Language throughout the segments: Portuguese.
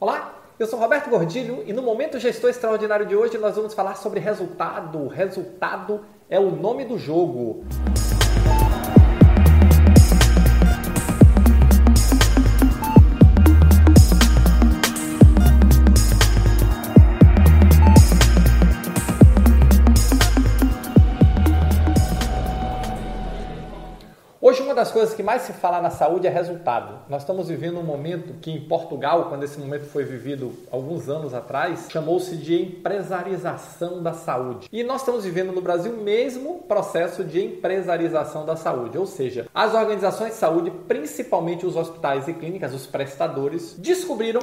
Olá, eu sou Roberto Gordilho e no Momento Gestor Extraordinário de hoje nós vamos falar sobre resultado. Resultado é o nome do jogo. Hoje, das coisas que mais se fala na saúde é resultado. Nós estamos vivendo um momento que, em Portugal, quando esse momento foi vivido alguns anos atrás, chamou-se de empresarização da saúde. E nós estamos vivendo no Brasil o mesmo processo de empresarização da saúde, ou seja, as organizações de saúde, principalmente os hospitais e clínicas, os prestadores, descobriram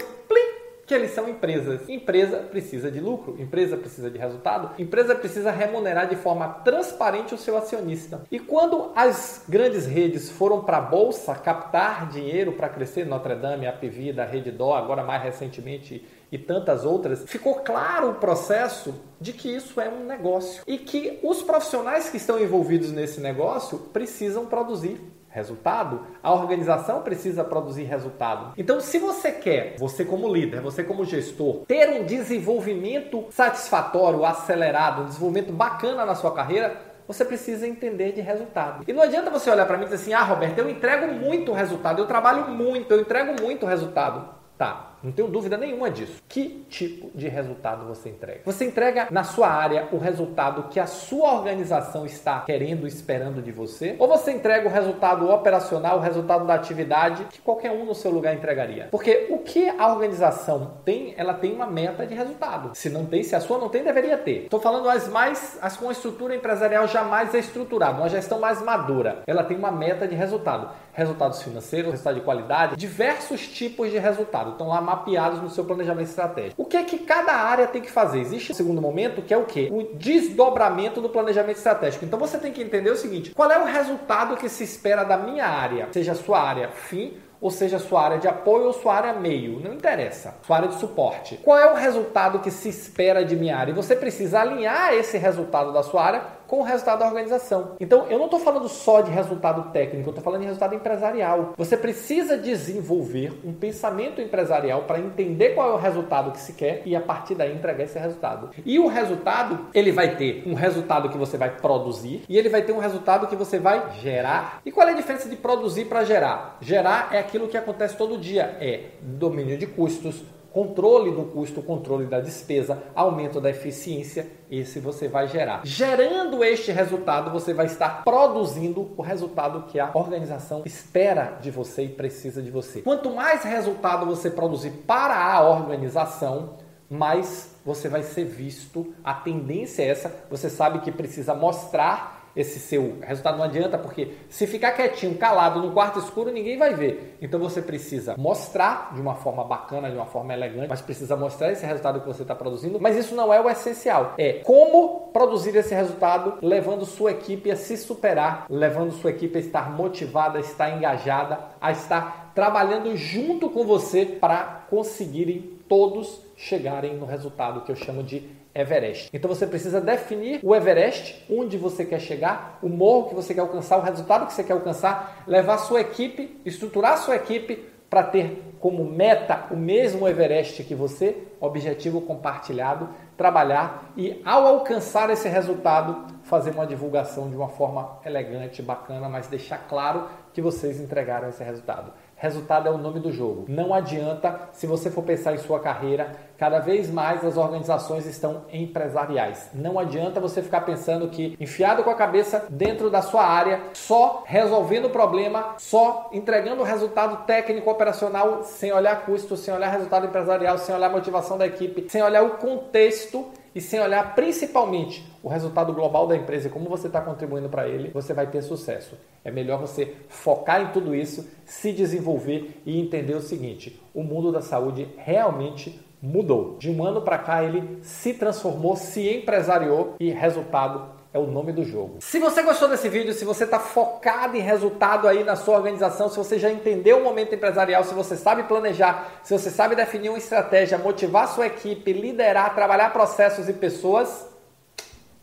que eles são empresas. Empresa precisa de lucro, empresa precisa de resultado, empresa precisa remunerar de forma transparente o seu acionista. E quando as grandes redes foram para a bolsa captar dinheiro para crescer, Notre Dame, Apivida, Rede Dó, agora mais recentemente e tantas outras, ficou claro o processo de que isso é um negócio e que os profissionais que estão envolvidos nesse negócio precisam produzir resultado, a organização precisa produzir resultado. Então, se você quer, você como líder, você como gestor, ter um desenvolvimento satisfatório, acelerado, um desenvolvimento bacana na sua carreira, você precisa entender de resultado. E não adianta você olhar para mim e dizer assim: "Ah, Roberto, eu entrego muito resultado, eu trabalho muito, eu entrego muito resultado". Tá, não tenho dúvida nenhuma disso. Que tipo de resultado você entrega? Você entrega na sua área o resultado que a sua organização está querendo, esperando de você? Ou você entrega o resultado operacional, o resultado da atividade que qualquer um no seu lugar entregaria? Porque o que a organização tem, ela tem uma meta de resultado. Se não tem, se a sua não tem, deveria ter. Estou falando as mais, as com estrutura empresarial jamais é estruturada, uma gestão mais madura. Ela tem uma meta de resultado. Resultados financeiros, resultado de qualidade, diversos tipos de resultado. Então lá mapeados no seu planejamento estratégico. O que é que cada área tem que fazer? Existe um segundo momento que é o que? O desdobramento do planejamento estratégico. Então você tem que entender o seguinte: qual é o resultado que se espera da minha área, seja a sua área fim ou seja, sua área de apoio ou sua área meio, não interessa, sua área de suporte. Qual é o resultado que se espera de minha área? E você precisa alinhar esse resultado da sua área com o resultado da organização. Então, eu não estou falando só de resultado técnico, eu estou falando de resultado empresarial. Você precisa desenvolver um pensamento empresarial para entender qual é o resultado que se quer e a partir daí entregar esse resultado. E o resultado, ele vai ter um resultado que você vai produzir e ele vai ter um resultado que você vai gerar. E qual é a diferença de produzir para gerar? Gerar é aquilo que acontece todo dia, é domínio de custos, controle do custo, controle da despesa, aumento da eficiência, esse você vai gerar. Gerando este resultado, você vai estar produzindo o resultado que a organização espera de você e precisa de você. Quanto mais resultado você produzir para a organização, mais você vai ser visto. A tendência é essa, você sabe que precisa mostrar esse seu resultado. Não adianta, porque se ficar quietinho, calado no quarto escuro, ninguém vai ver. Então você precisa mostrar de uma forma bacana, de uma forma elegante, mas precisa mostrar esse resultado que você está produzindo. Mas isso não é o essencial. É como produzir esse resultado, levando sua equipe a se superar, levando sua equipe a estar motivada, a estar engajada, a estar trabalhando junto com você para conseguirem todos chegarem no resultado que eu chamo de Everest. Então você precisa definir o Everest, onde você quer chegar, o morro que você quer alcançar, o resultado que você quer alcançar, levar sua equipe, estruturar sua equipe para ter como meta o mesmo Everest que você, objetivo compartilhado, trabalhar e ao alcançar esse resultado, fazer uma divulgação de uma forma elegante, bacana, mas deixar claro que vocês entregaram esse resultado. Resultado é o nome do jogo. Não adianta, se você for pensar em sua carreira, cada vez mais as organizações estão empresariais. Não adianta você ficar pensando que enfiado com a cabeça dentro da sua área, só resolvendo o problema, só entregando o resultado técnico operacional, sem olhar custo, sem olhar resultado empresarial, sem olhar motivação da equipe, sem olhar o contexto e sem olhar principalmente o resultado global da empresa e como você está contribuindo para ele, você vai ter sucesso. É melhor você focar em tudo isso, se desenvolver e entender o seguinte: o mundo da saúde realmente mudou. De um ano para cá ele se transformou, se empresariou e resultado é o nome do jogo. Se você gostou desse vídeo, se você está focado em resultado aí na sua organização, se você já entendeu o momento empresarial, se você sabe planejar, se você sabe definir uma estratégia, motivar sua equipe, liderar, trabalhar processos e pessoas,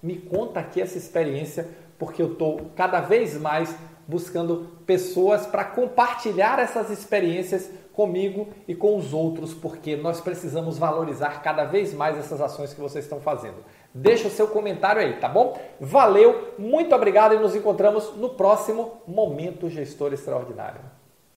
me conta aqui essa experiência, porque eu estou cada vez mais buscando pessoas para compartilhar essas experiências comigo e com os outros, porque nós precisamos valorizar cada vez mais essas ações que vocês estão fazendo. Deixa o seu comentário aí, tá bom? Valeu, muito obrigado e nos encontramos no próximo Momento Gestor Extraordinário.